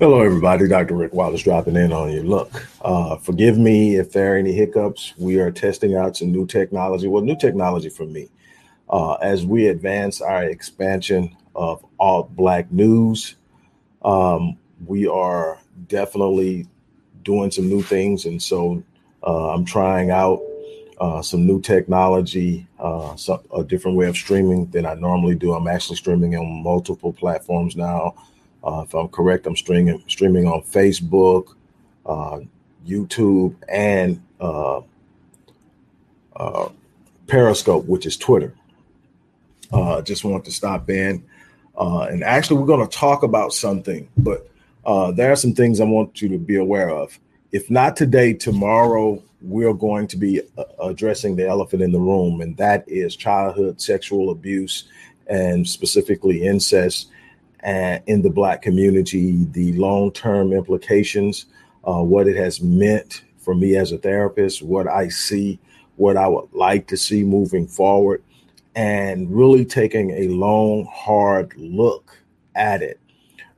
Hello, everybody. Dr. Rick Wallace dropping in on you. Look, uh, forgive me if there are any hiccups. We are testing out some new technology. Well, new technology for me. Uh, as we advance our expansion of alt black news, um, we are definitely doing some new things. And so uh, I'm trying out uh, some new technology, uh, some, a different way of streaming than I normally do. I'm actually streaming on multiple platforms now. Uh, if I'm correct, I'm streaming streaming on Facebook, uh, YouTube, and uh, uh Periscope, which is Twitter. Just want to stop in, and actually, we're going to talk about something, but there are some things I want you to be aware of. If not today, tomorrow we're going to be addressing the elephant in the room, and that is childhood sexual abuse and specifically incest and in the Black community, the long term implications, uh, what it has meant for me as a therapist, what I see, what I would like to see moving forward, and really taking a long, hard look at it.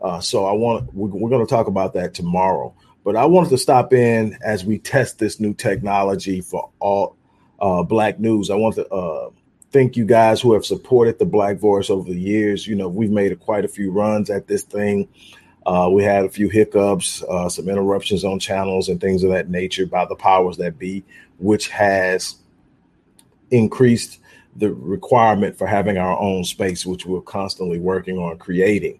Uh, so I want we're, we're going to talk about that tomorrow. But I wanted to stop in as we test this new technology for all uh, Black news. I want to uh, thank you guys who have supported the Black Voice over the years. You know, we've made a, quite a few runs at this thing. Uh, we had a few hiccups, uh, some interruptions on channels and things of that nature by the powers that be, which has increased the requirement for having our own space, which we're constantly working on creating.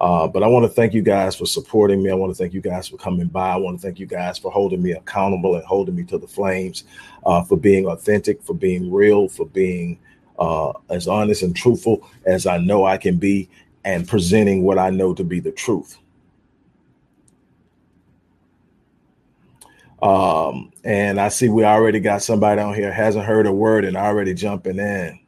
Uh, but I want to thank you guys for supporting me. I want to thank you guys for coming by. I want to thank you guys for holding me accountable and holding me to the flames, uh, for being authentic, for being real, for being uh, as honest and truthful as I know I can be, and presenting what I know to be the truth. Um, and I see we already got somebody on here hasn't heard a word and already jumping in.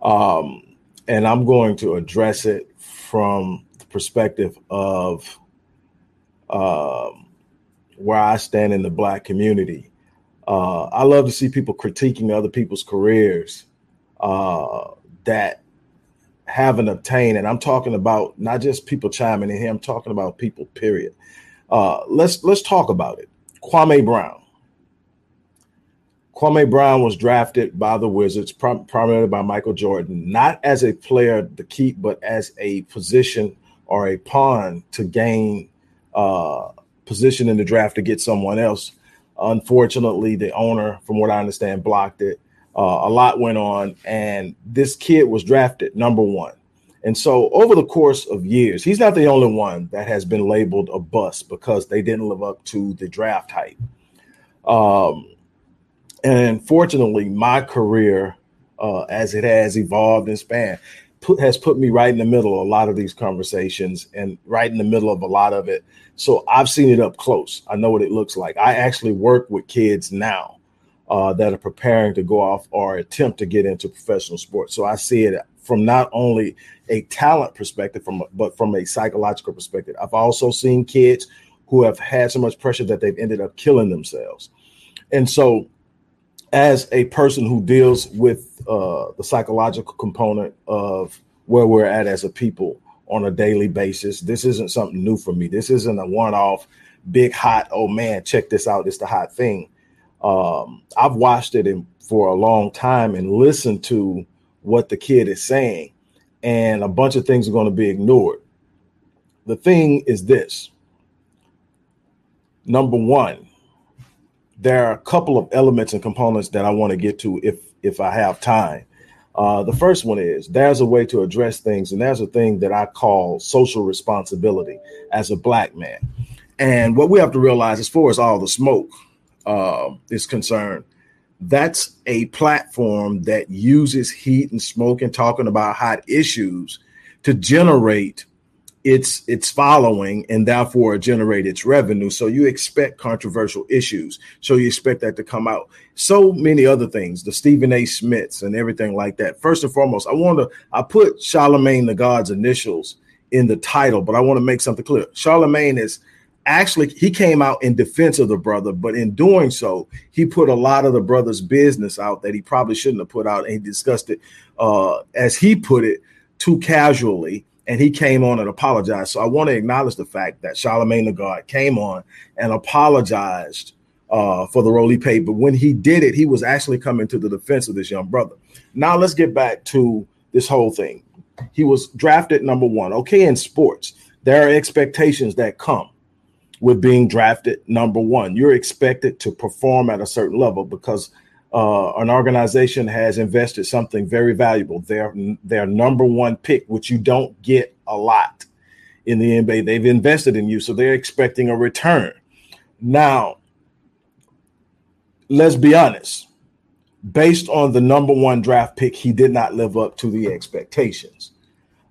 Um, and I'm going to address it from the perspective of um, where I stand in the black community uh, I love to see people critiquing other people's careers uh, that haven't obtained, and I'm talking about not just people chiming in here. I'm talking about people. Period. Uh, let's let's talk about it. Kwame Brown. Kwame Brown was drafted by the Wizards, prim- primarily by Michael Jordan, not as a player to keep, but as a position or a pawn to gain uh, position in the draft to get someone else Unfortunately, the owner, from what I understand, blocked it. Uh, a lot went on, and this kid was drafted number one. And so, over the course of years, he's not the only one that has been labeled a bust because they didn't live up to the draft hype. Um, and fortunately, my career, uh, as it has evolved and spanned, put, has put me right in the middle of a lot of these conversations and right in the middle of a lot of it so I've seen it up close. I know what it looks like. I actually work with kids now uh, that are preparing to go off or attempt to get into professional sports. So I see it from not only a talent perspective, from but from a psychological perspective. I've also seen kids who have had so much pressure that they've ended up killing themselves. And so, as a person who deals with uh, the psychological component of where we're at as a people, on a daily basis. This isn't something new for me. This isn't a one-off big hot. Oh man, check this out! It's the hot thing. Um, I've watched it in, for a long time and listened to what the kid is saying, and a bunch of things are going to be ignored. The thing is this. Number one, there are a couple of elements and components that I want to get to if if I have time. Uh, the first one is there's a way to address things, and there's a thing that I call social responsibility as a black man. And what we have to realize, as far as all the smoke uh, is concerned, that's a platform that uses heat and smoke and talking about hot issues to generate its its following and therefore generate its revenue. So you expect controversial issues. So you expect that to come out. So many other things, the Stephen A. Smiths and everything like that. First and foremost, I want to I put Charlemagne the God's initials in the title, but I want to make something clear. Charlemagne is actually he came out in defense of the brother, but in doing so, he put a lot of the brother's business out that he probably shouldn't have put out, and he discussed it uh, as he put it too casually. And he came on and apologized. So I want to acknowledge the fact that Charlemagne the God came on and apologized uh, for the role he played. But when he did it, he was actually coming to the defense of this young brother. Now let's get back to this whole thing. He was drafted number one. Okay, in sports, there are expectations that come with being drafted number one. You're expected to perform at a certain level because uh, an organization has invested something very valuable. Their their number one pick, which you don't get a lot in the NBA. They've invested in you, so they're expecting a return. Now, let's be honest. Based on the number one draft pick, he did not live up to the expectations.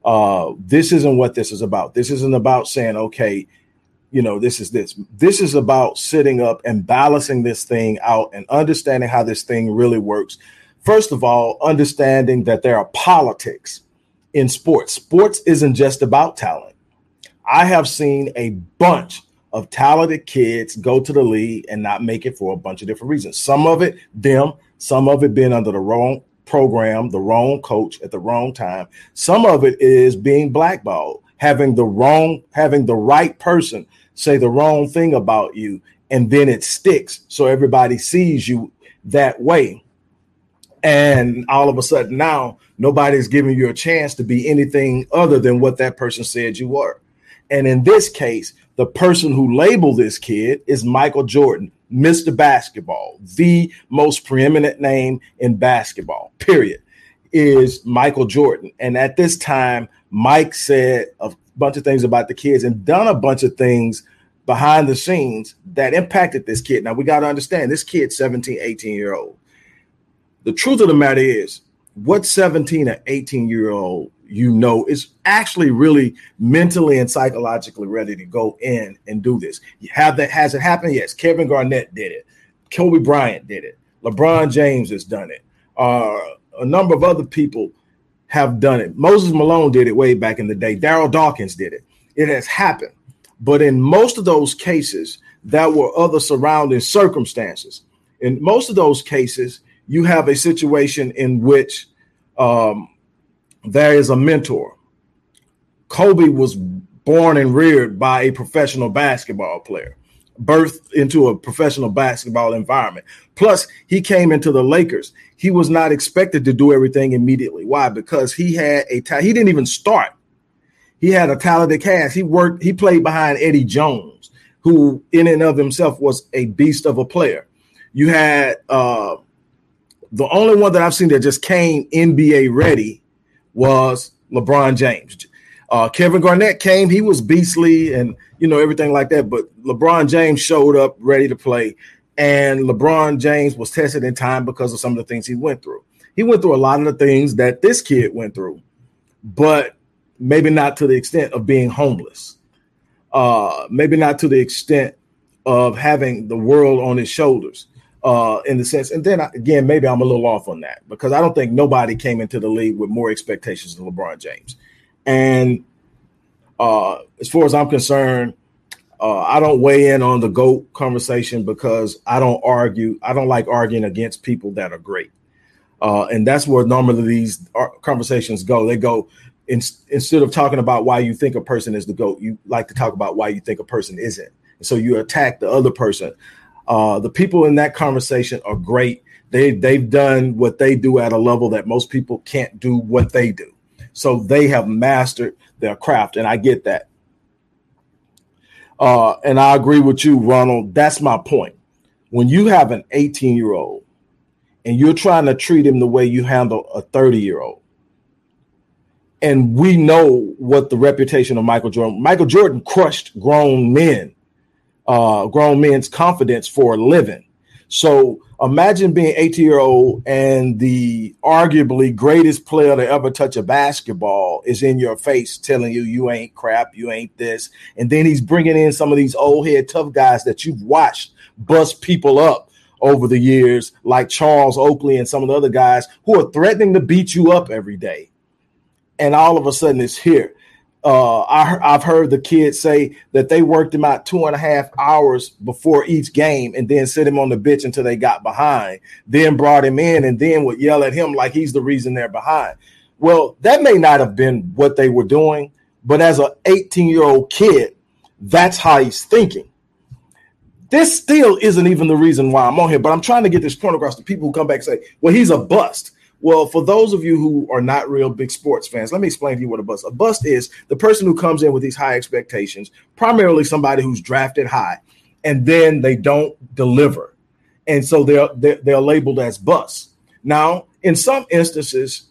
Uh, this isn't what this is about. This isn't about saying, okay, you know, this is this. This is about sitting up and balancing this thing out and understanding how this thing really works. First of all, understanding that there are politics in sports. Sports isn't just about talent. I have seen a bunch of talented kids go to the league and not make it for a bunch of different reasons. Some of it, them, some of it being under the wrong program, the wrong coach at the wrong time. Some of it is being blackballed having the wrong, having the right person say the wrong thing about you, and then it sticks. So everybody sees you that way. And all of a sudden now nobody's giving you a chance to be anything other than what that person said you were. And in this case, the person who labeled this kid is Michael Jordan, Mr. Basketball, the most preeminent name in basketball, period, is Michael Jordan. And at this time, Mike said a bunch of things about the kids and done a bunch of things behind the scenes that impacted this kid. Now we got to understand this kid 17, 18 year old. The truth of the matter is what 17 or 18 year old you know is actually really mentally and psychologically ready to go in and do this. You have that has it happened? Yes. Kevin Garnett did it. Kobe Bryant did it. LeBron James has done it. Uh, a number of other people have done it. Moses Malone did it way back in the day. Darryl Dawkins did it. It has happened. But in most of those cases, there were other surrounding circumstances. In most of those cases, you have a situation in which um, there is a mentor. Kobe was born and reared by a professional basketball player, birthed into a professional basketball environment. Plus, he came into the Lakers he was not expected to do everything immediately. Why? Because he had a ta- he didn't even start. He had a talented cast. He worked. He played behind Eddie Jones, who in and of himself was a beast of a player. You had uh, the only one that I've seen that just came NBA ready was LeBron James. Uh, Kevin Garnett came. He was beastly and you know everything like that. But LeBron James showed up ready to play. And LeBron James was tested in time because of some of the things he went through. He went through a lot of the things that this kid went through, but maybe not to the extent of being homeless. Uh, maybe not to the extent of having the world on his shoulders. Uh, in the sense, and then again, maybe I'm a little off on that because I don't think nobody came into the league with more expectations than LeBron James. And uh, as far as I'm concerned, uh, I don't weigh in on the GOAT conversation because I don't argue. I don't like arguing against people that are great. Uh, and that's where normally these conversations go. They go in, instead of talking about why you think a person is the GOAT, you like to talk about why you think a person isn't. so you attack the other person. Uh, the people in that conversation are great. They they've done what they do at a level that most people can't do what they do. So they have mastered their craft, and I get that. Uh, and I agree with you, Ronald. That's my point. When you have an 18 year old and you're trying to treat him the way you handle a 30 year old, and we know what the reputation of Michael Jordan. Michael Jordan crushed grown men, uh, grown men's confidence for a living. So imagine being 18 year old and the arguably greatest player to ever touch a basketball is in your face telling you you ain't crap, you ain't this. And then he's bringing in some of these old head tough guys that you've watched bust people up over the years, like Charles Oakley and some of the other guys who are threatening to beat you up every day. And all of a sudden it's here. Uh, I, I've heard the kids say that they worked him out two and a half hours before each game and then sit him on the bench until they got behind, then brought him in and then would yell at him like he's the reason they're behind. Well, that may not have been what they were doing, but as an 18 year old kid, that's how he's thinking. This still isn't even the reason why I'm on here, but I'm trying to get this point across to people who come back and say, well, he's a bust. Well, for those of you who are not real big sports fans, let me explain to you what a bust. A bust is the person who comes in with these high expectations, primarily somebody who's drafted high, and then they don't deliver, and so they're they're, they're labeled as bust. Now, in some instances,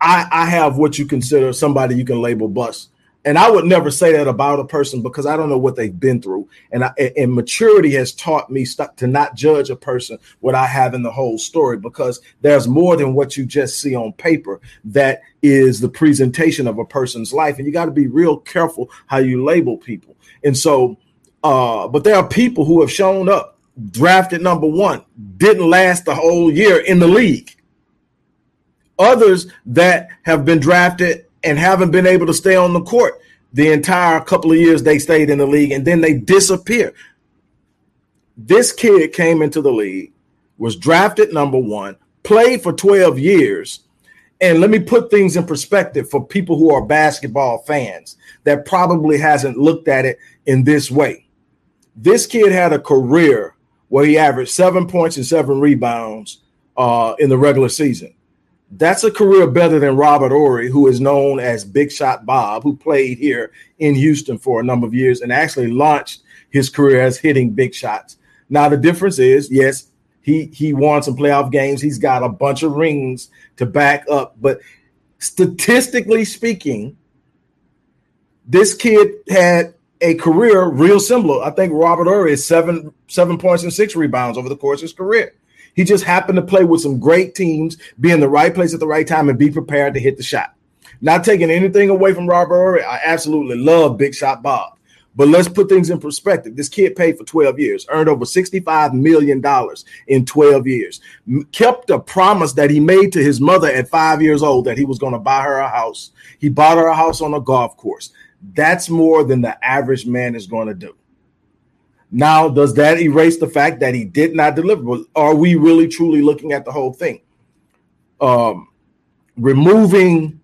I, I have what you consider somebody you can label bust and I would never say that about a person because I don't know what they've been through. And I, and maturity has taught me st- to not judge a person what I have in the whole story because there's more than what you just see on paper that is the presentation of a person's life. And you got to be real careful how you label people. And so, uh, but there are people who have shown up, drafted number one, didn't last the whole year in the league. Others that have been drafted and haven't been able to stay on the court the entire couple of years they stayed in the league and then they disappear. This kid came into the league, was drafted number one, played for 12 years. And let me put things in perspective for people who are basketball fans that probably hasn't looked at it in this way. This kid had a career where he averaged seven points and seven rebounds uh, in the regular season. That's a career better than Robert Horry, who is known as Big Shot Bob, who played here in Houston for a number of years and actually launched his career as hitting big shots. Now the difference is, yes, he he won some playoff games. He's got a bunch of rings to back up, but statistically speaking, this kid had a career real similar. I think Robert Horry is seven seven points and six rebounds over the course of his career. He just happened to play with some great teams, be in the right place at the right time, and be prepared to hit the shot. Not taking anything away from Robert. I absolutely love Big Shot Bob. But let's put things in perspective. This kid paid for 12 years, earned over $65 million in 12 years, kept a promise that he made to his mother at five years old that he was going to buy her a house. He bought her a house on a golf course. That's more than the average man is going to do. Now, does that erase the fact that he did not deliver? Are we really truly looking at the whole thing? Um, removing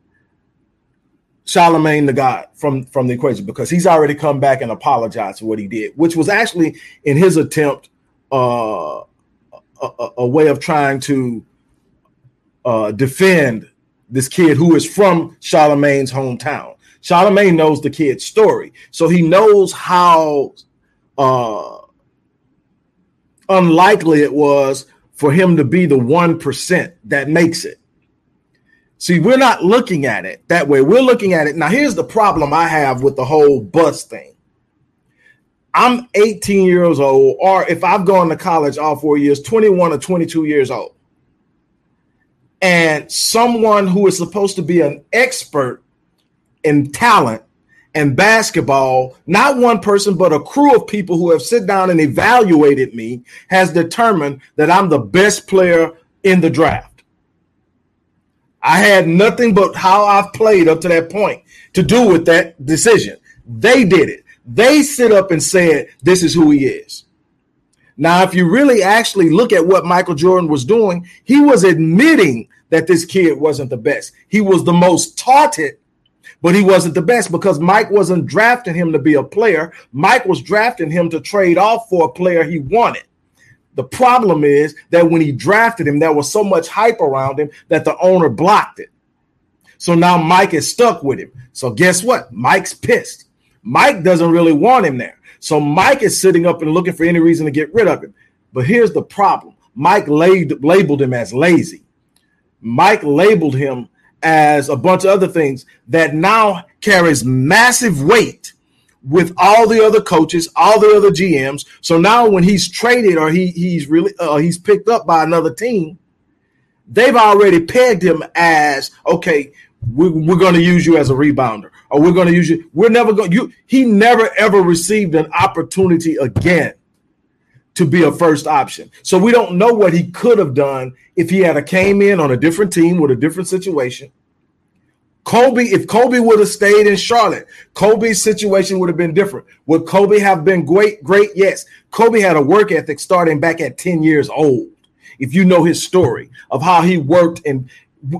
Charlemagne the God from from the equation because he's already come back and apologized for what he did, which was actually in his attempt uh, a, a, way of trying to uh, defend this kid who is from Charlemagne's hometown. Charlemagne knows the kid's story, so he knows how uh, unlikely it was for him to be the 1% that makes it. See, we're not looking at it that way. We're looking at it. Now, here's the problem I have with the whole bus thing. I'm 18 years old, or if I've gone to college all four years, 21 or 22 years old. And someone who is supposed to be an expert in talent and basketball, not one person, but a crew of people who have sit down and evaluated me, has determined that I'm the best player in the draft. I had nothing but how I've played up to that point to do with that decision. They did it. They sit up and said, This is who he is. Now, if you really actually look at what Michael Jordan was doing, he was admitting that this kid wasn't the best. He was the most taunted but he wasn't the best because Mike wasn't drafting him to be a player. Mike was drafting him to trade off for a player he wanted. The problem is that when he drafted him, there was so much hype around him that the owner blocked it. So now Mike is stuck with him. So guess what? Mike's pissed. Mike doesn't really want him there. So Mike is sitting up and looking for any reason to get rid of him. But here's the problem Mike labeled him as lazy. Mike labeled him as a bunch of other things that now carries massive weight with all the other coaches, all the other GMs. So now when he's traded or he he's really uh, he's picked up by another team, they've already pegged him as okay. We, we're going to use you as a rebounder, or we're going to use you. We're never going. You he never ever received an opportunity again to be a first option. So we don't know what he could have done if he had a came in on a different team with a different situation, Kobe, if Kobe would have stayed in Charlotte, Kobe's situation would have been different. Would Kobe have been great? Great, yes. Kobe had a work ethic starting back at 10 years old. If you know his story of how he worked, and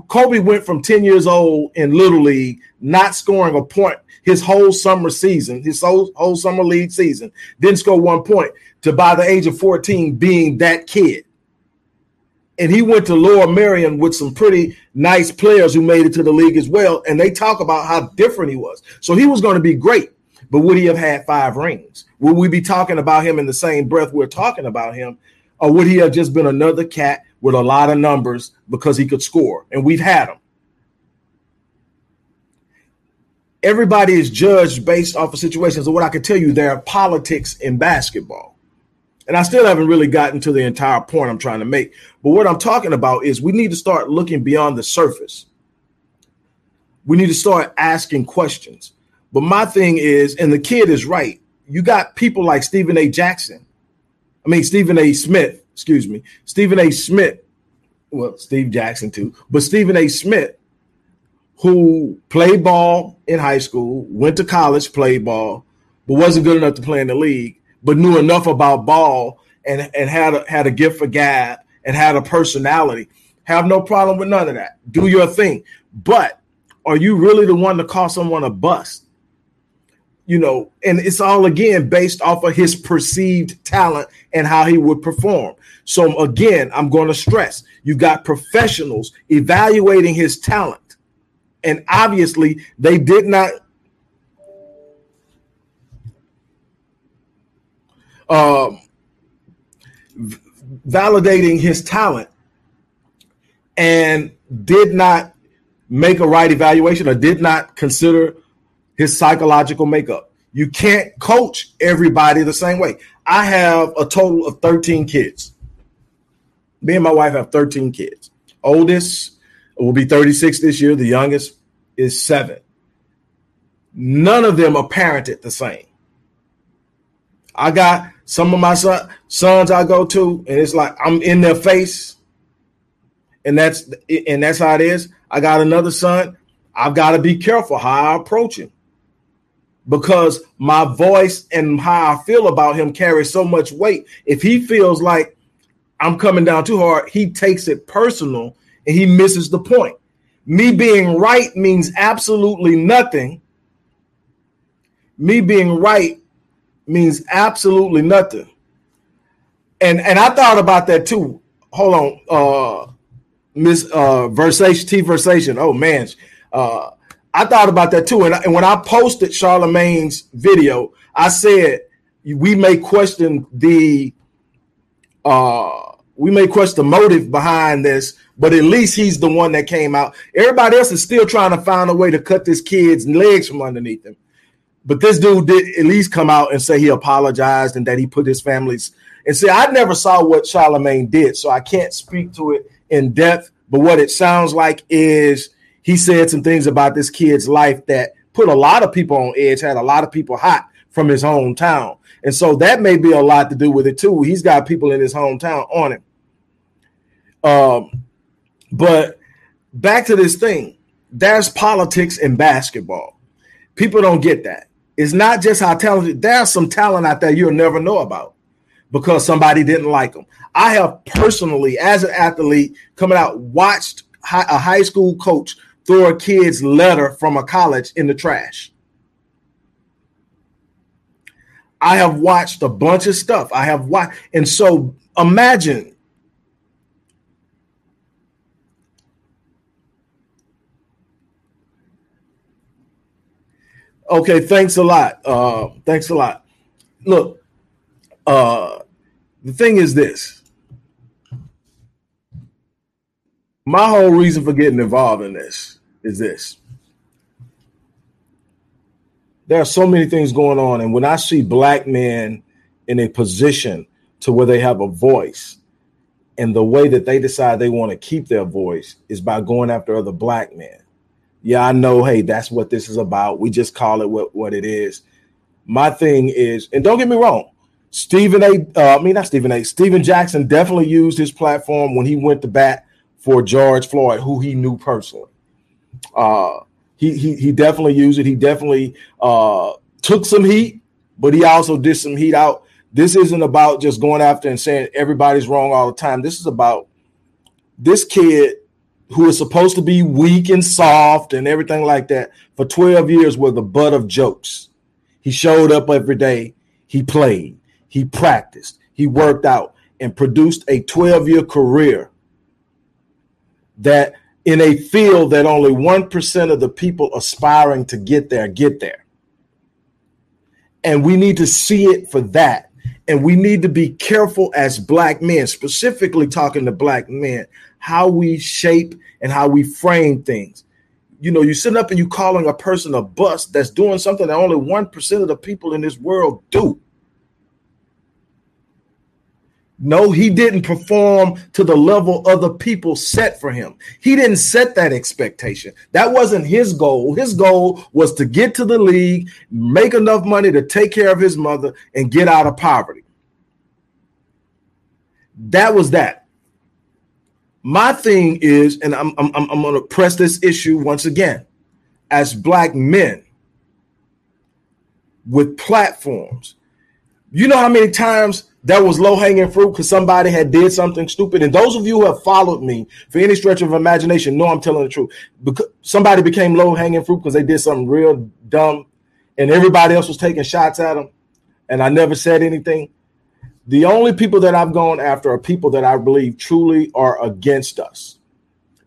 Kobe went from 10 years old in Little League, not scoring a point his whole summer season, his whole, whole summer league season, didn't score one point, to by the age of 14 being that kid and he went to Lower Merion with some pretty nice players who made it to the league as well. And they talk about how different he was. So he was going to be great, but would he have had five rings? Would we be talking about him in the same breath we're talking about him? Or would he have just been another cat with a lot of numbers because he could score? And we've had him. Everybody is judged based off of situations. And what I can tell you, there are politics in basketball and I still haven't really gotten to the entire point I'm trying to make. But what I'm talking about is we need to start looking beyond the surface. We need to start asking questions. But my thing is, and the kid is right, you got people like Stephen A. Jackson. I mean, Stephen A. Smith, excuse me, Stephen A. Smith. Well, Steve Jackson too, but Stephen A. Smith, who played ball in high school, went to college, played ball, but wasn't good enough to play in the league but knew enough about ball and and had a, had a gift for gab and had a personality. Have no problem with none of that. Do your thing. But are you really the one to call someone a bust? You know, and it's all again based off of his perceived talent and how he would perform. So again, I'm going to stress you got professionals evaluating his talent. And obviously, they did not um, validating his talent and did not make a right evaluation or did not consider his psychological makeup. You can't coach everybody the same way. I have a total of 13 kids. Me and my wife have 13 kids. Oldest will be 36 this year. The youngest is seven. None of them are parented the same. I got some of my son, sons I go to, and it's like I'm in their face, and that's and that's how it is. I got another son. I've got to be careful how I approach him because my voice and how I feel about him carries so much weight. If he feels like I'm coming down too hard, he takes it personal and he misses the point. Me being right means absolutely nothing. Me being right means absolutely nothing. And and I thought about that too. Hold on, uh Miss uh T Versation. Oh man. Uh I thought about that too. And, and when I posted Charlemagne's video, I said we may question the uh we may question the motive behind this, but at least he's the one that came out. Everybody else is still trying to find a way to cut this kid's legs from underneath him. But this dude did at least come out and say he apologized and that he put his family's and see, I never saw what Charlemagne did, so I can't speak to it in depth. But what it sounds like is he said some things about this kid's life that put a lot of people on edge, had a lot of people hot from his hometown. And so that may be a lot to do with it too. He's got people in his hometown on him. Um, but back to this thing, there's politics in basketball. People don't get that. It's not just how talented. There's some talent out there you'll never know about because somebody didn't like them. I have personally, as an athlete, coming out, watched a high school coach throw a kid's letter from a college in the trash. I have watched a bunch of stuff. I have watched, and so imagine Okay, thanks a lot. Uh, thanks a lot. Look, uh, the thing is this. My whole reason for getting involved in this is this. There are so many things going on, and when I see black men in a position to where they have a voice, and the way that they decide they want to keep their voice is by going after other black men yeah, I know, hey, that's what this is about. We just call it what, what it is. My thing is, and don't get me wrong, Stephen A. Uh, I mean, not Stephen A. Stephen Jackson definitely used his platform when he went to bat for George Floyd, who he knew personally. Uh, He he he definitely used it. He definitely uh, took some heat, but he also did some heat out. This isn't about just going after and saying everybody's wrong all the time. This is about this kid who is supposed to be weak and soft and everything like that for 12 years was the butt of jokes. He showed up every day. He played. He practiced. He worked out and produced a 12 year career that in a field that only 1% of the people aspiring to get there get there. And we need to see it for that. And we need to be careful as black men, specifically talking to black men, how we shape and how we frame things. You know, you sitting up and you're calling a person a bust that's doing something that only 1% of the people in this world do. No, he didn't perform to the level other people set for him. He didn't set that expectation. That wasn't his goal. His goal was to get to the league, make enough money to take care of his mother, and get out of poverty. That was that. My thing is, and I'm, I'm, I'm going to press this issue once again. As black men with platforms, you know how many times that was low hanging fruit because somebody had did something stupid. And those of you who have followed me for any stretch of imagination know I'm telling the truth. Because somebody became low hanging fruit because they did something real dumb, and everybody else was taking shots at them, and I never said anything. The only people that I've gone after are people that I believe truly are against us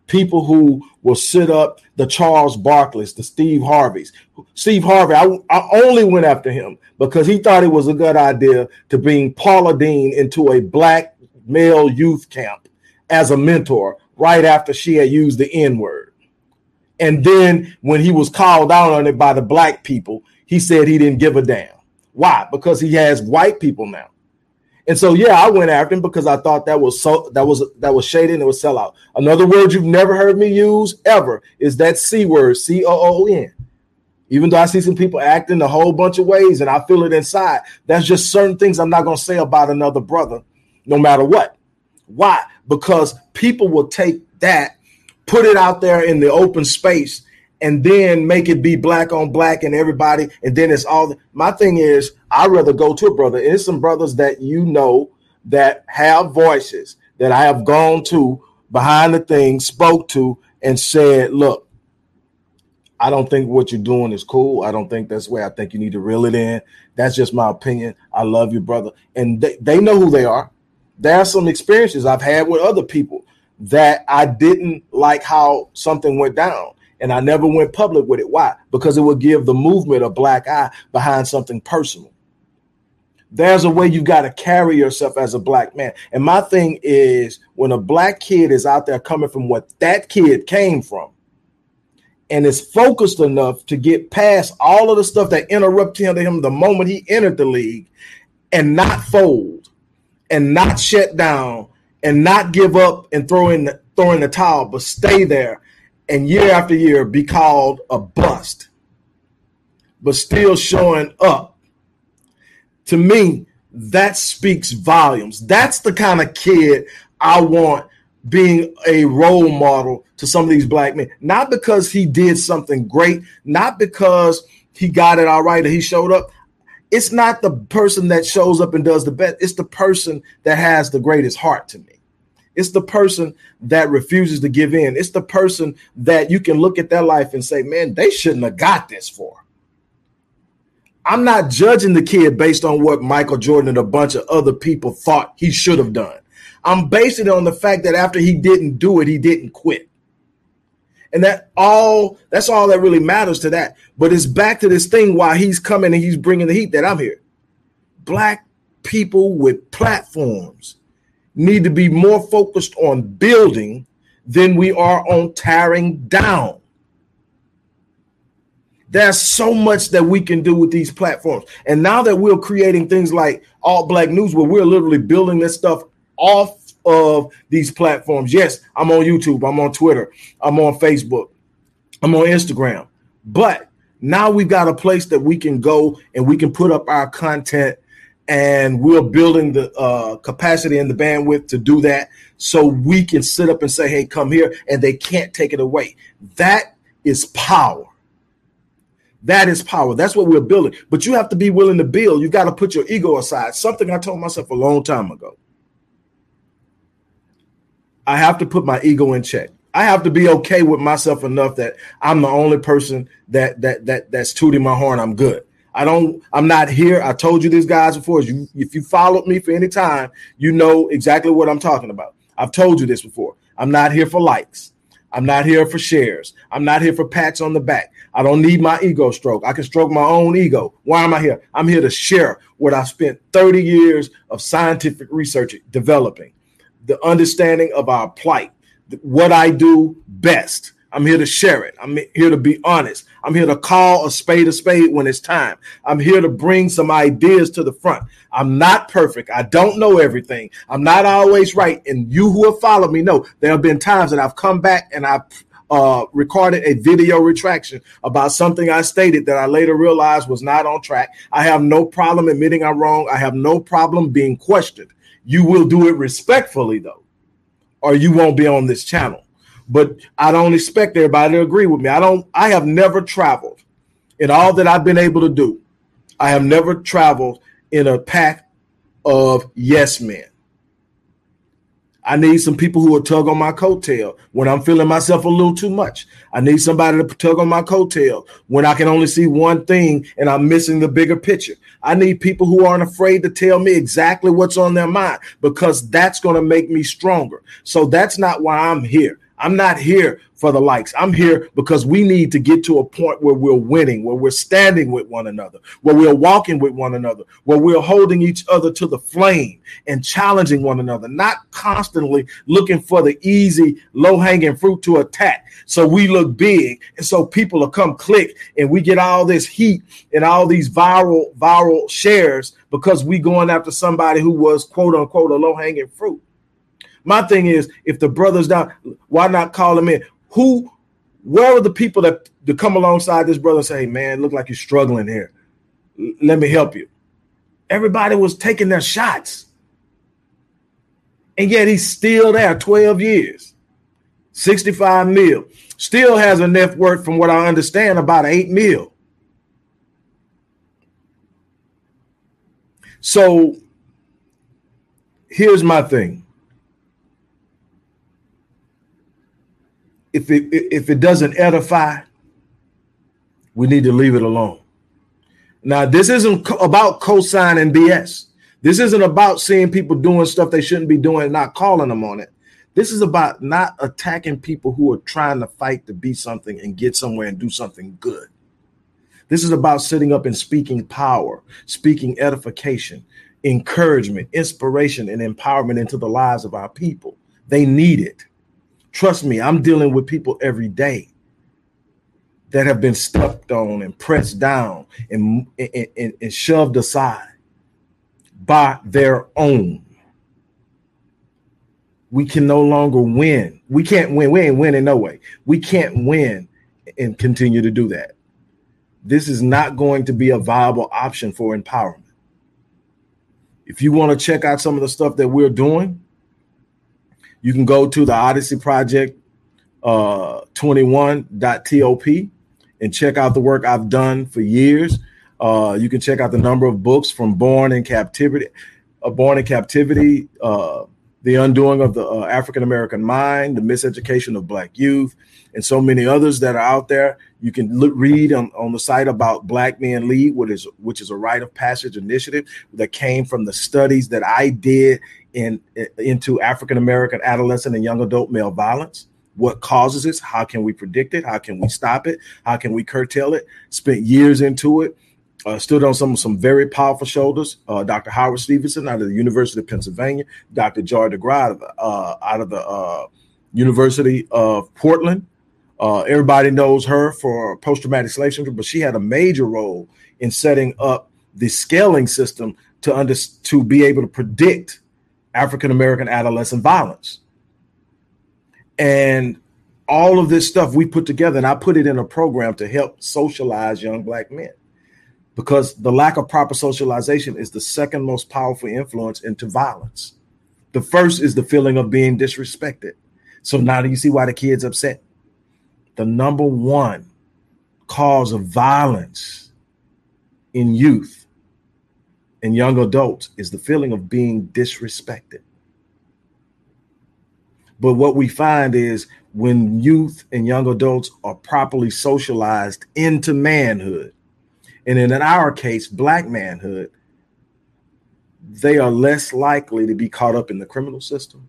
people who will sit up the Charles Barkleys, the Steve Harveys. Steve Harvey, I, I, only went after him because he thought it was a good idea to bring Paula Deen into a black male youth camp as a mentor right after she had used the N word. And then when he was called out on it by the black people, he said he didn't give a damn. Why? Because he has white people now. And so, yeah, I went after him because I thought that was so that was that was shady and it was sellout. Another word you've never heard me use ever is that C word, C O O N. Even though I see some people acting a whole bunch of ways and I feel it inside, that's just certain things I'm not to say about another brother, no matter what. Why? Because people will take that, put it out there in the open space, and then make it be black on black and everybody, and then it's all. My thing is, I'd rather go to a brother. It's some brothers that you know that have voices that I have gone to behind the thing, spoke to, and said, "Look, I don't think what you're doing is cool. I don't think that's where I think you need to reel it in. That's just my opinion. I love you, brother. And they, they know who they are. There are some experiences I've had with other people that I didn't like how something went down. And I never went public with it. Why? Because it would give the movement a black eye behind something personal. There's a way you got to carry yourself as a black man. And my thing is when a black kid is out there coming from what that kid came from and is focused enough to get past all of the stuff that interrupted him the moment he entered the league and not fold and not shut down and not give up and throw in the, throw in the towel, but stay there and year after year be called a bust, but still showing up. To me, that speaks volumes. That's the kind of kid I want being a role model to some of these black men. Not because he did something great, not because he got it all right or he showed up. It's not the person that shows up and does the best. It's the person that has the greatest heart to me. It's the person that refuses to give in. It's the person that you can look at their life and say, man, they shouldn't have got this for. I'm not judging the kid based on what Michael Jordan and a bunch of other people thought he should have done. I'm basing it on the fact that after he didn't do it, he didn't quit. And that all that's all that really matters to that. But it's back to this thing why he's coming and he's bringing the heat that I'm here. Black people with platforms need to be more focused on building than we are on tearing down. There's so much that we can do with these platforms. And now that we're creating things like All Black News, where we're literally building this stuff off of these platforms. Yes, I'm on YouTube, I'm on Twitter, I'm on Facebook, I'm on Instagram. But now we've got a place that we can go and we can put up our content and we're building the uh, capacity and the bandwidth to do that so we can sit up and say hey come here and they can't take it away that is power That is power. That's what we're building. But you have to be willing to build. You got to put your ego aside. Something I told myself a long time ago. I have to put my ego in check. I have to be okay with myself enough that I'm the only person that that that that's tooting my horn. I'm good. I don't. I'm not here. I told you this guys before. If you if you followed me for any time, you know exactly what I'm talking about. I've told you this before. I'm not here for likes. I'm not here for shares. I'm not here for pats on the back. I don't need my ego stroke. I can stroke my own ego. Why am I here? I'm here to share what I spent 30 years of scientific research developing, the understanding of our plight, what I do best. I'm here to share it. I'm here to be honest. I'm here to call a spade a spade when it's time. I'm here to bring some ideas to the front. I'm not perfect. I don't know everything. I'm not always right. And you who have followed me know there have been times that I've come back and I've uh, recorded a video retraction about something I stated that I later realized was not on track. I have no problem admitting I'm wrong. I have no problem being questioned. You will do it respectfully, though, or you won't be on this channel but I don't expect everybody to agree with me. I don't, I have never traveled in all that I've been able to do. I have never traveled in a pack of yes men. I need some people who will tug on my coattail when I'm feeling myself a little too much. I need somebody to tug on my coattail when I can only see one thing and I'm missing the bigger picture. I need people who aren't afraid to tell me exactly what's on their mind because that's going to make me stronger. So that's not why I'm here. I'm not here for the likes. I'm here because we need to get to a point where we're winning, where we're standing with one another, where we're walking with one another, where we're holding each other to the flame and challenging one another, not constantly looking for the easy, low hanging fruit to attack. So we look big. And so people will come click and we get all this heat and all these viral, viral shares because we going after somebody who was quote unquote a low hanging fruit. My thing is, if the brother's down, why not call him in? Who, where are the people that to come alongside this brother and say, hey, man, look like you're struggling here. Let me help you. Everybody was taking their shots. And yet he's still there 12 years, 65 mil. Still has a net worth, from what I understand, about 8 mil. So here's my thing if it if it doesn't edify, we need to leave it alone. Now, this isn't about co-signing BS. This isn't about seeing people doing stuff they shouldn't be doing and not calling them on it. This is about not attacking people who are trying to fight to be something and get somewhere and do something good. This is about sitting up and speaking power, speaking edification, encouragement, inspiration, and empowerment into the lives of our people. They need it. Trust me, I'm dealing with people every day that have been stepped on and pressed down and, and, and, shoved aside by their own. We can no longer win. We can't win. We ain't winning no way. We can't win and continue to do that. This is not going to be a viable option for empowerment. If you want to check out some of the stuff that we're doing, you can go to the Odyssey Project uh, 21.top and check out the work I've done for years. Uh, you can check out the number of books from Born in Captivity, uh, Born in Captivity, uh, The Undoing of the uh, African American Mind, The Miseducation of Black Youth, and so many others that are out there. You can look, read on, on the site about Black Men Lead, which is which is a rite of passage initiative that came from the studies that I did in, into African American adolescent and young adult male violence. What causes it? How can we predict it? How can we stop it? How can we curtail it? Spent years into it. Uh, stood on some some very powerful shoulders. Uh, Dr. Howard Stevenson out of the University of Pennsylvania, Dr. Joy DeGruy uh, out of the uh, University of Portland. Uh, everybody knows her for post traumatic slave syndrome, but she had a major role in setting up the scaling system to under to be able to predict African American adolescent violence. And all of this stuff we put together, and I put it in a program to help socialize young black men because the lack of proper socialization is the second most powerful influence into violence. The first is the feeling of being disrespected. So now do you see why the kid's upset? The number one cause of violence in youth and young adults is the feeling of being disrespected. But what we find is when youth and young adults are properly socialized into manhood, and in our case, black manhood, they are less likely to be caught up in the criminal system.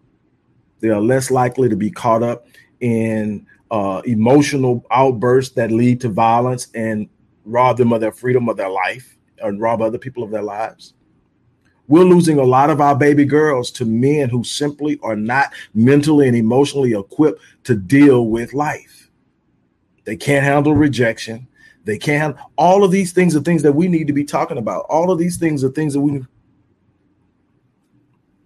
They are less likely to be caught up in uh, emotional outbursts that lead to violence and rob them of their freedom of their life and rob other people of their lives. We're losing a lot of our baby girls to men who simply are not mentally and emotionally equipped to deal with life. They can't handle rejection. They can't. All of these things are things that we need to be talking about. All of these things are things that we.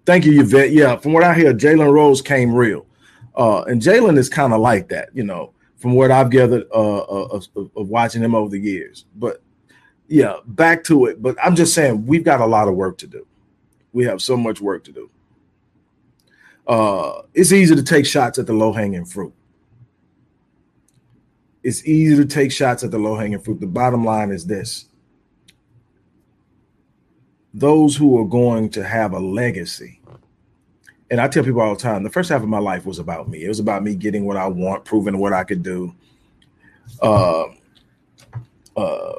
Thank you, Yvette. Yeah, from what I hear, Jalen Rose came real. Uh, and Jalen is kind of like that, you know, from what I've gathered uh, uh, of, of, of, watching him over the years. But yeah, back to it. But I'm just saying we've got a lot of work to do. We have so much work to do. Uh, it's easy to take shots at the low hanging fruit. It's easy to take shots at the low hanging fruit. The bottom line is this those who are going to have a legacy and I tell people all the time, the first half of my life was about me. It was about me getting what I want, proving what I could do. Uh, uh,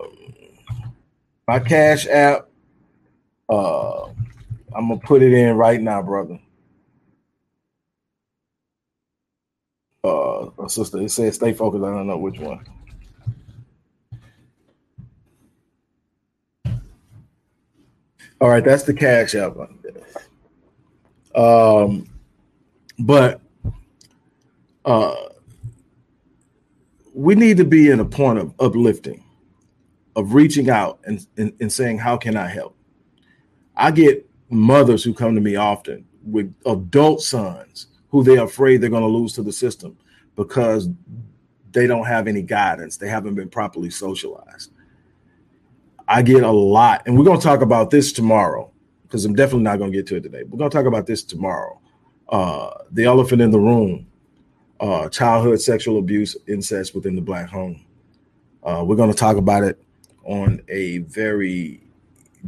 my cash app, uh, I'm gonna put it in right now, brother. Uh, sister, it says stay focused. I don't know which one. All right, that's the cash app. Um, but uh, we need to be in a point of uplifting, of reaching out and, and, and saying, How can I help? I get mothers who come to me often with adult sons who they're afraid they're going to lose to the system because they don't have any guidance. They haven't been properly socialized. I get a lot, and we're going to talk about this tomorrow because I'm definitely not going to get to it today. We're going to talk about this tomorrow. Uh, the elephant in the room, uh, childhood sexual abuse, incest within the black home. Uh, we're going to talk about it on a very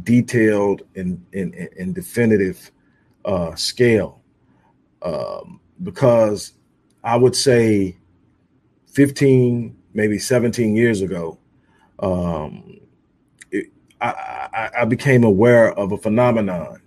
detailed and, and, and definitive uh, scale um, because I would say 15, maybe 17 years ago, um, I, I, became aware of a phenomenon.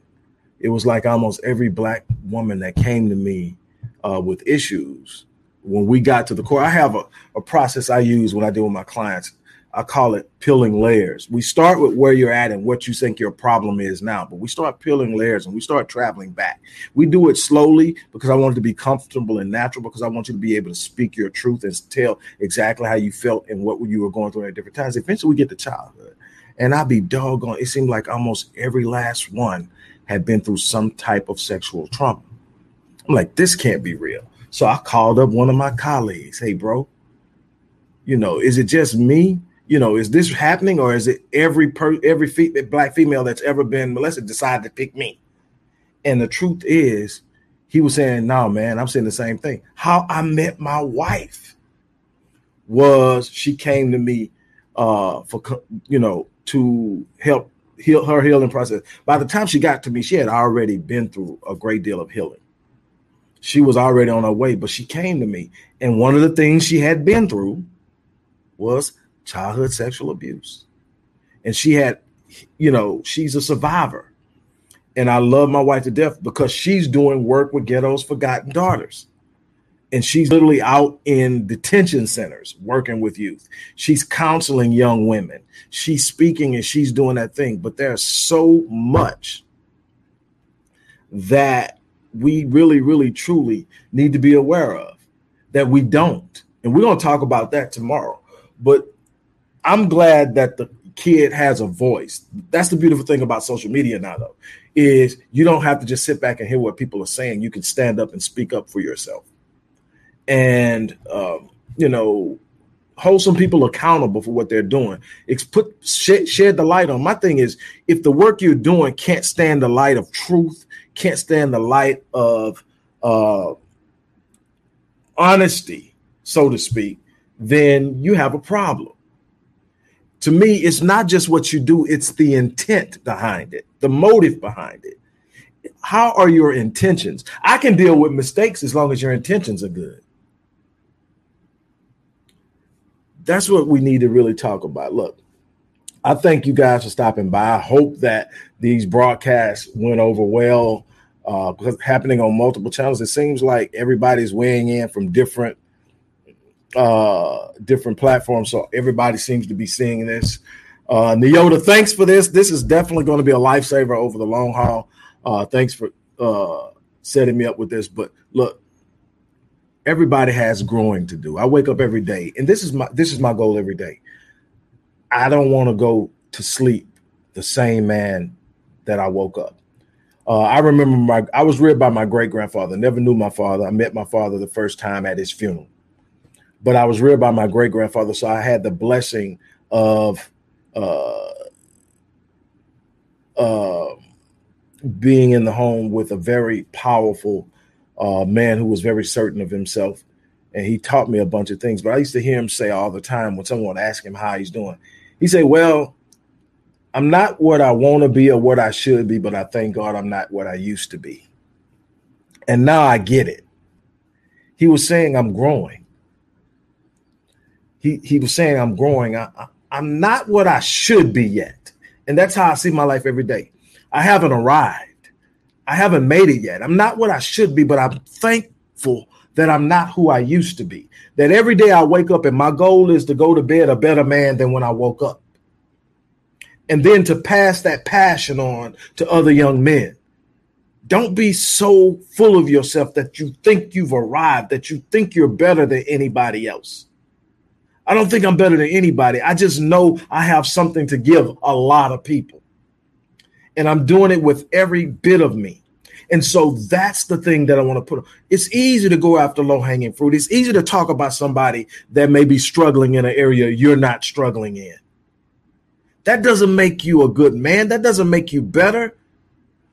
It was like almost every black woman that came to me uh, with issues. When we got to the core, I have a, a process I use when I deal with my clients. I call it peeling layers. We start with where you're at and what you think your problem is now, but we start peeling layers and we start traveling back. We do it slowly because I want it to be comfortable and natural because I want you to be able to speak your truth and tell exactly how you felt and what you were going through at different times. Eventually, we get to childhood. And I'd be doggone. It seemed like almost every last one had been through some type of sexual trauma. I'm like, this can't be real. So I called up one of my colleagues. Hey, bro, you know, is it just me? You know, is this happening, or is it every per every fe- black female that's ever been molested decided to pick me? And the truth is, he was saying, "No, man, I'm saying the same thing." How I met my wife was she came to me uh, for you know to help heal her healing process. By the time she got to me, she had already been through a great deal of healing. She was already on her way, but she came to me. And one of the things she had been through was childhood sexual abuse. And she had, you know, she's a survivor. And I love my wife to death because she's doing work with Ghetto's Forgotten Daughters and she's literally out in detention centers working with youth. She's counseling young women. She's speaking and she's doing that thing. But there's so much that we really, really, truly need to be aware of that we don't. And we're going to talk about that tomorrow. But I'm glad that the kid has a voice. That's the beautiful thing about social media now, though, is you don't have to just sit back and hear what people are saying. You can stand up and speak up for yourself and um, you know hold some people accountable for what they're doing. It's put shed, shed the light on. My thing is, if the work you're doing can't stand the light of truth, can't stand the light of uh, honesty, so to speak, then you have a problem. To me, it's not just what you do, it's the intent behind it, the motive behind it. How are your intentions? I can deal with mistakes as long as your intentions are good. That's what we need to really talk about. Look, I thank you guys for stopping by. I hope that these broadcasts went over well uh, happening on multiple channels. It seems like everybody's weighing in from different uh, different platforms, so everybody seems to be seeing this. Uh, Neota, thanks for this. This is definitely going to be a lifesaver over the long haul. Uh, thanks for uh, setting me up with this. But look, everybody has growing to do. I wake up every day, and this is my this is my goal every day. I don't want to go to sleep the same man that I woke up. Uh, I remember my I was reared by my great grandfather. Never knew my father. I met my father the first time at his funeral, but I was reared by my great grandfather, so I had the blessing of uh, uh, being in the home with a very powerful uh, man who was very certain of himself, and he taught me a bunch of things. But I used to hear him say all the time when someone asked him how he's doing, he said, "Well." I'm not what I want to be or what I should be, but I thank God I'm not what I used to be. And now I get it. He was saying I'm growing. He he was saying I'm growing. I, I, I'm not what I should be yet. And that's how I see my life every day. I haven't arrived. I haven't made it yet. I'm not what I should be, but I'm thankful that I'm not who I used to be. That every day I wake up and my goal is to go to bed a better man than when I woke up and then to pass that passion on to other young men. Don't be so full of yourself that you think you've arrived, that you think you're better than anybody else. I don't think I'm better than anybody. I just know I have something to give a lot of people. And I'm doing it with every bit of me. And so that's the thing that I want to put. It's easy to go after low hanging fruit. It's easy to talk about somebody that may be struggling in an area you're not struggling in. That doesn't make you a good man. That doesn't make you better.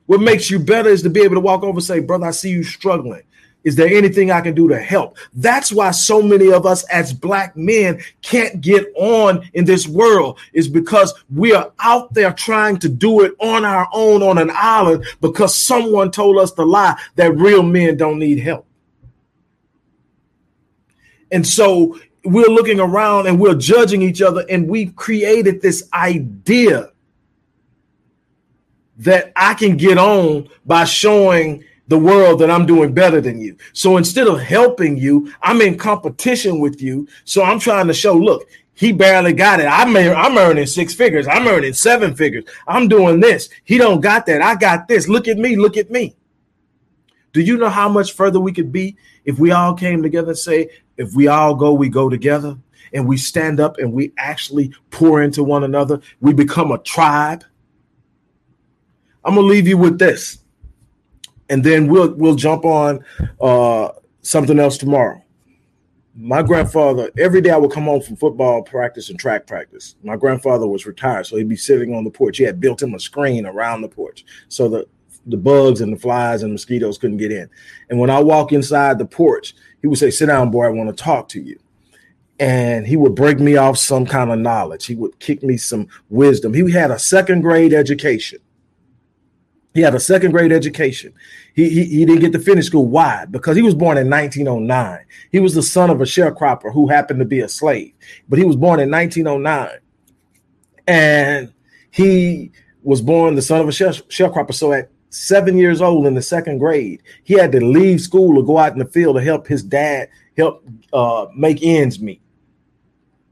What makes you better is to be able to walk over and say, Brother, I see you struggling. Is there anything I can do to help? That's why so many of us as black men can't get on in this world, is because we are out there trying to do it on our own on an island because someone told us the lie that real men don't need help. And so we're looking around and we're judging each other, and we've created this idea that I can get on by showing the world that I'm doing better than you. So instead of helping you, I'm in competition with you. So I'm trying to show, look, he barely got it. I'm, I'm earning six figures. I'm earning seven figures. I'm doing this. He don't got that. I got this. Look at me. Look at me. Do you know how much further we could be if we all came together and say, if we all go, we go together and we stand up and we actually pour into one another, we become a tribe. I'm gonna leave you with this, and then we'll we'll jump on uh, something else tomorrow. My grandfather, every day I would come home from football practice and track practice. My grandfather was retired, so he'd be sitting on the porch. He had built him a screen around the porch so the the bugs and the flies and mosquitoes couldn't get in. And when I walk inside the porch, he would say, Sit down, boy, I want to talk to you. And he would break me off some kind of knowledge. He would kick me some wisdom. He had a second grade education. He had a second grade education. He, he, he didn't get to finish school. Why? Because he was born in 1909. He was the son of a sharecropper who happened to be a slave, but he was born in 1909. And he was born the son of a sharecropper. So at seven years old in the second grade. He had to leave school to go out in the field to help his dad help uh, make ends meet.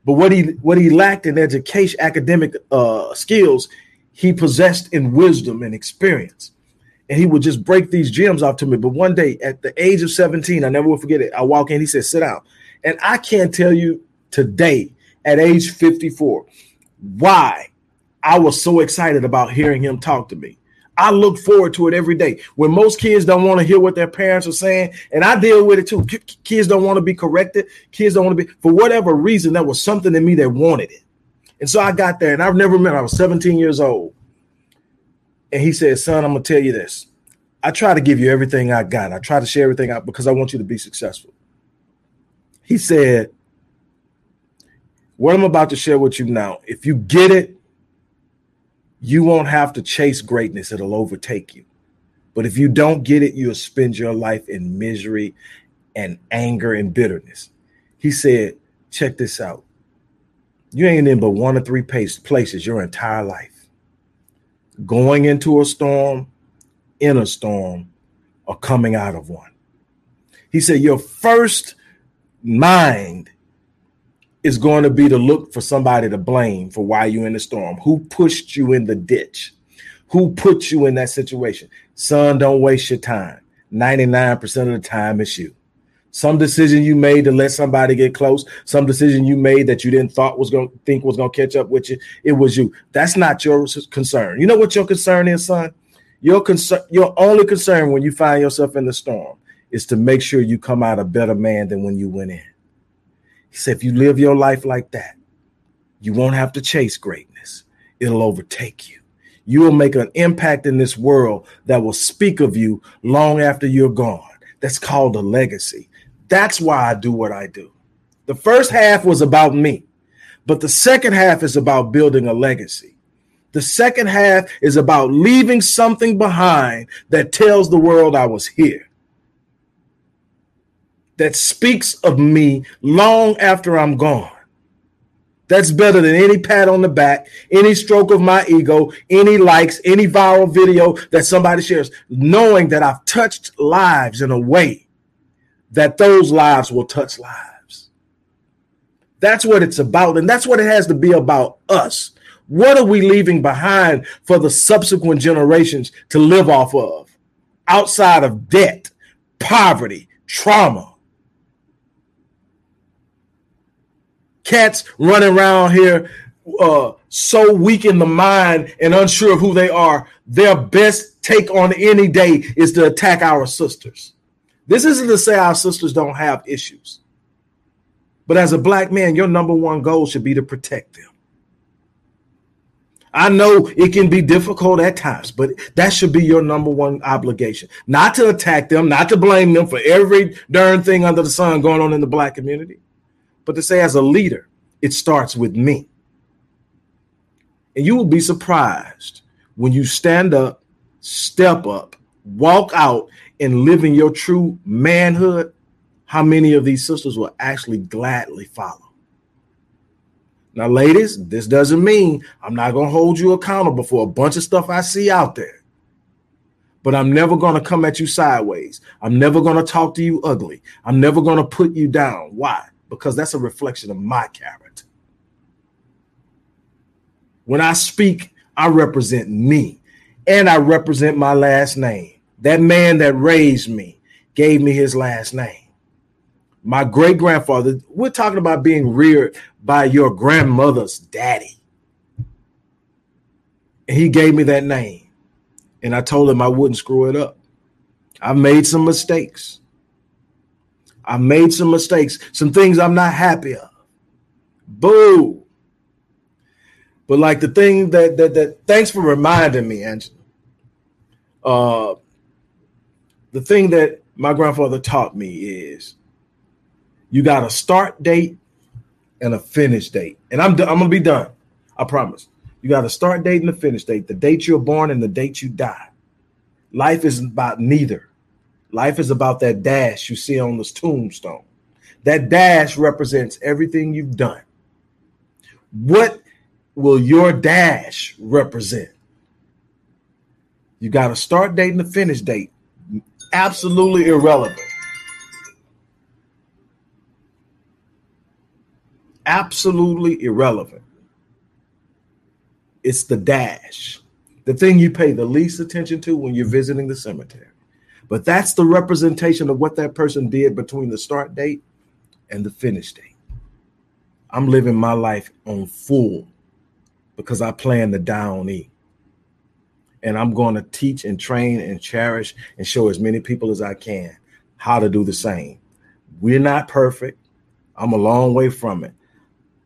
But what he what he lacked in education, academic uh, skills, he possessed in wisdom and experience. And he would just break these gems off to me. But one day, at the age of 17, I never will forget it. I walk in, he said, sit down. And I can't tell you today, at age 54, why I was so excited about hearing him talk to me. I look forward to it every day. When most kids don't want to hear what their parents are saying, and I deal with it too. Kids don't want to be corrected. Kids don't want to be, for whatever reason, there was something in me that wanted it. And so I got there, and I've never met, I was 17 years old. And he said, Son, I'm going to tell you this. I try to give you everything I got. I try to share everything out because I want you to be successful. He said, What I'm about to share with you now, if you get it, you won't have to chase greatness, it'll overtake you. But if you don't get it, you'll spend your life in misery and anger and bitterness. He said, check this out. You ain't in but one or three places your entire life. Going into a storm, in a storm, or coming out of one. He said, Your first mind is going to be to look for somebody to blame for why you're in the storm. Who pushed you in the ditch? Who put you in that situation? Son, don't waste your time. 99% of the time, it's you. Some decision you made to let somebody get close, some decision you made that you didn't thought was going to think was going to catch up with you, it was you. That's not your concern. You know what your concern is, son? Your concern, your only concern when you find yourself in the storm is to make sure you come out a better man than when you went in. He said, if you live your life like that, you won't have to chase greatness, it'll overtake you. You will make an impact in this world that will speak of you long after you're gone. That's called a legacy. That's why I do what I do. The first half was about me, but the second half is about building a legacy. The second half is about leaving something behind that tells the world I was here that speaks of me long after I'm gone. That's better than any pat on the back, any stroke of my ego, any likes, any viral video that somebody shares, knowing that I've touched lives in a way that those lives will touch lives. That's what it's about. And that's what it has to be about us. What are we leaving behind for the subsequent generations to live off of outside of debt, poverty, trauma? cats running around here uh, so weak in the mind and unsure of who they are, their best take on any day is to attack our sisters. This isn't to say our sisters don't have issues. But as a black man, your number one goal should be to protect them. I know it can be difficult at times, but that should be your number one obligation. Not to attack them, not to blame them for every darn thing under the sun going on in the black community, but to say as a leader, it starts with me. And you will be surprised when you stand up, step up, walk out, and live in your true manhood, how many of these sisters will actually gladly follow. Now, ladies, this doesn't mean I'm not going to hold you accountable for a bunch of stuff I see out there. But I'm never going to come at you sideways. I'm never going to talk to you ugly. I'm never going to put you down. Why? because that's a reflection of my character. When I speak, I represent me and I represent my last name. That man that raised me gave me his last name. My great grandfather, we're talking about being reared by your grandmother's daddy. And he gave me that name. And I told him I wouldn't screw it up. I made some mistakes. I made some mistakes, some things I'm not happy of. Boo. But like the thing that that that thanks for reminding me, Angela. Uh the thing that my grandfather taught me is you got a start date and a finish date. And I'm I'm gonna be done. I promise. You got a start date and a finish date, the date you're born and the date you die. Life isn't about neither. Life is about that dash you see on this tombstone. That dash represents everything you've done. What will your dash represent? You got a start date and a finish date. Absolutely irrelevant. Absolutely irrelevant. It's the dash, the thing you pay the least attention to when you're visiting the cemetery. But that's the representation of what that person did between the start date and the finish date. I'm living my life on full because I plan to die on E. And I'm going to teach and train and cherish and show as many people as I can how to do the same. We're not perfect. I'm a long way from it.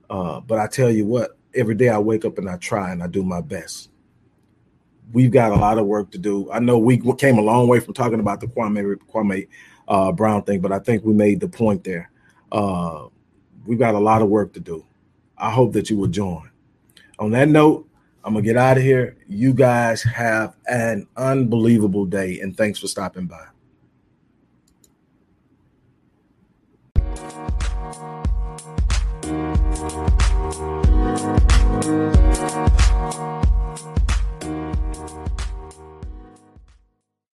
Uh, but I tell you what, every day I wake up and I try and I do my best we've got a lot of work to do. I know we came a long way from talking about the Kwame Kwame uh, Brown thing, but I think we made the point there. Uh, we've got a lot of work to do. I hope that you will join. On that note, I'm gonna get out of here. You guys have an unbelievable day, and thanks for stopping by.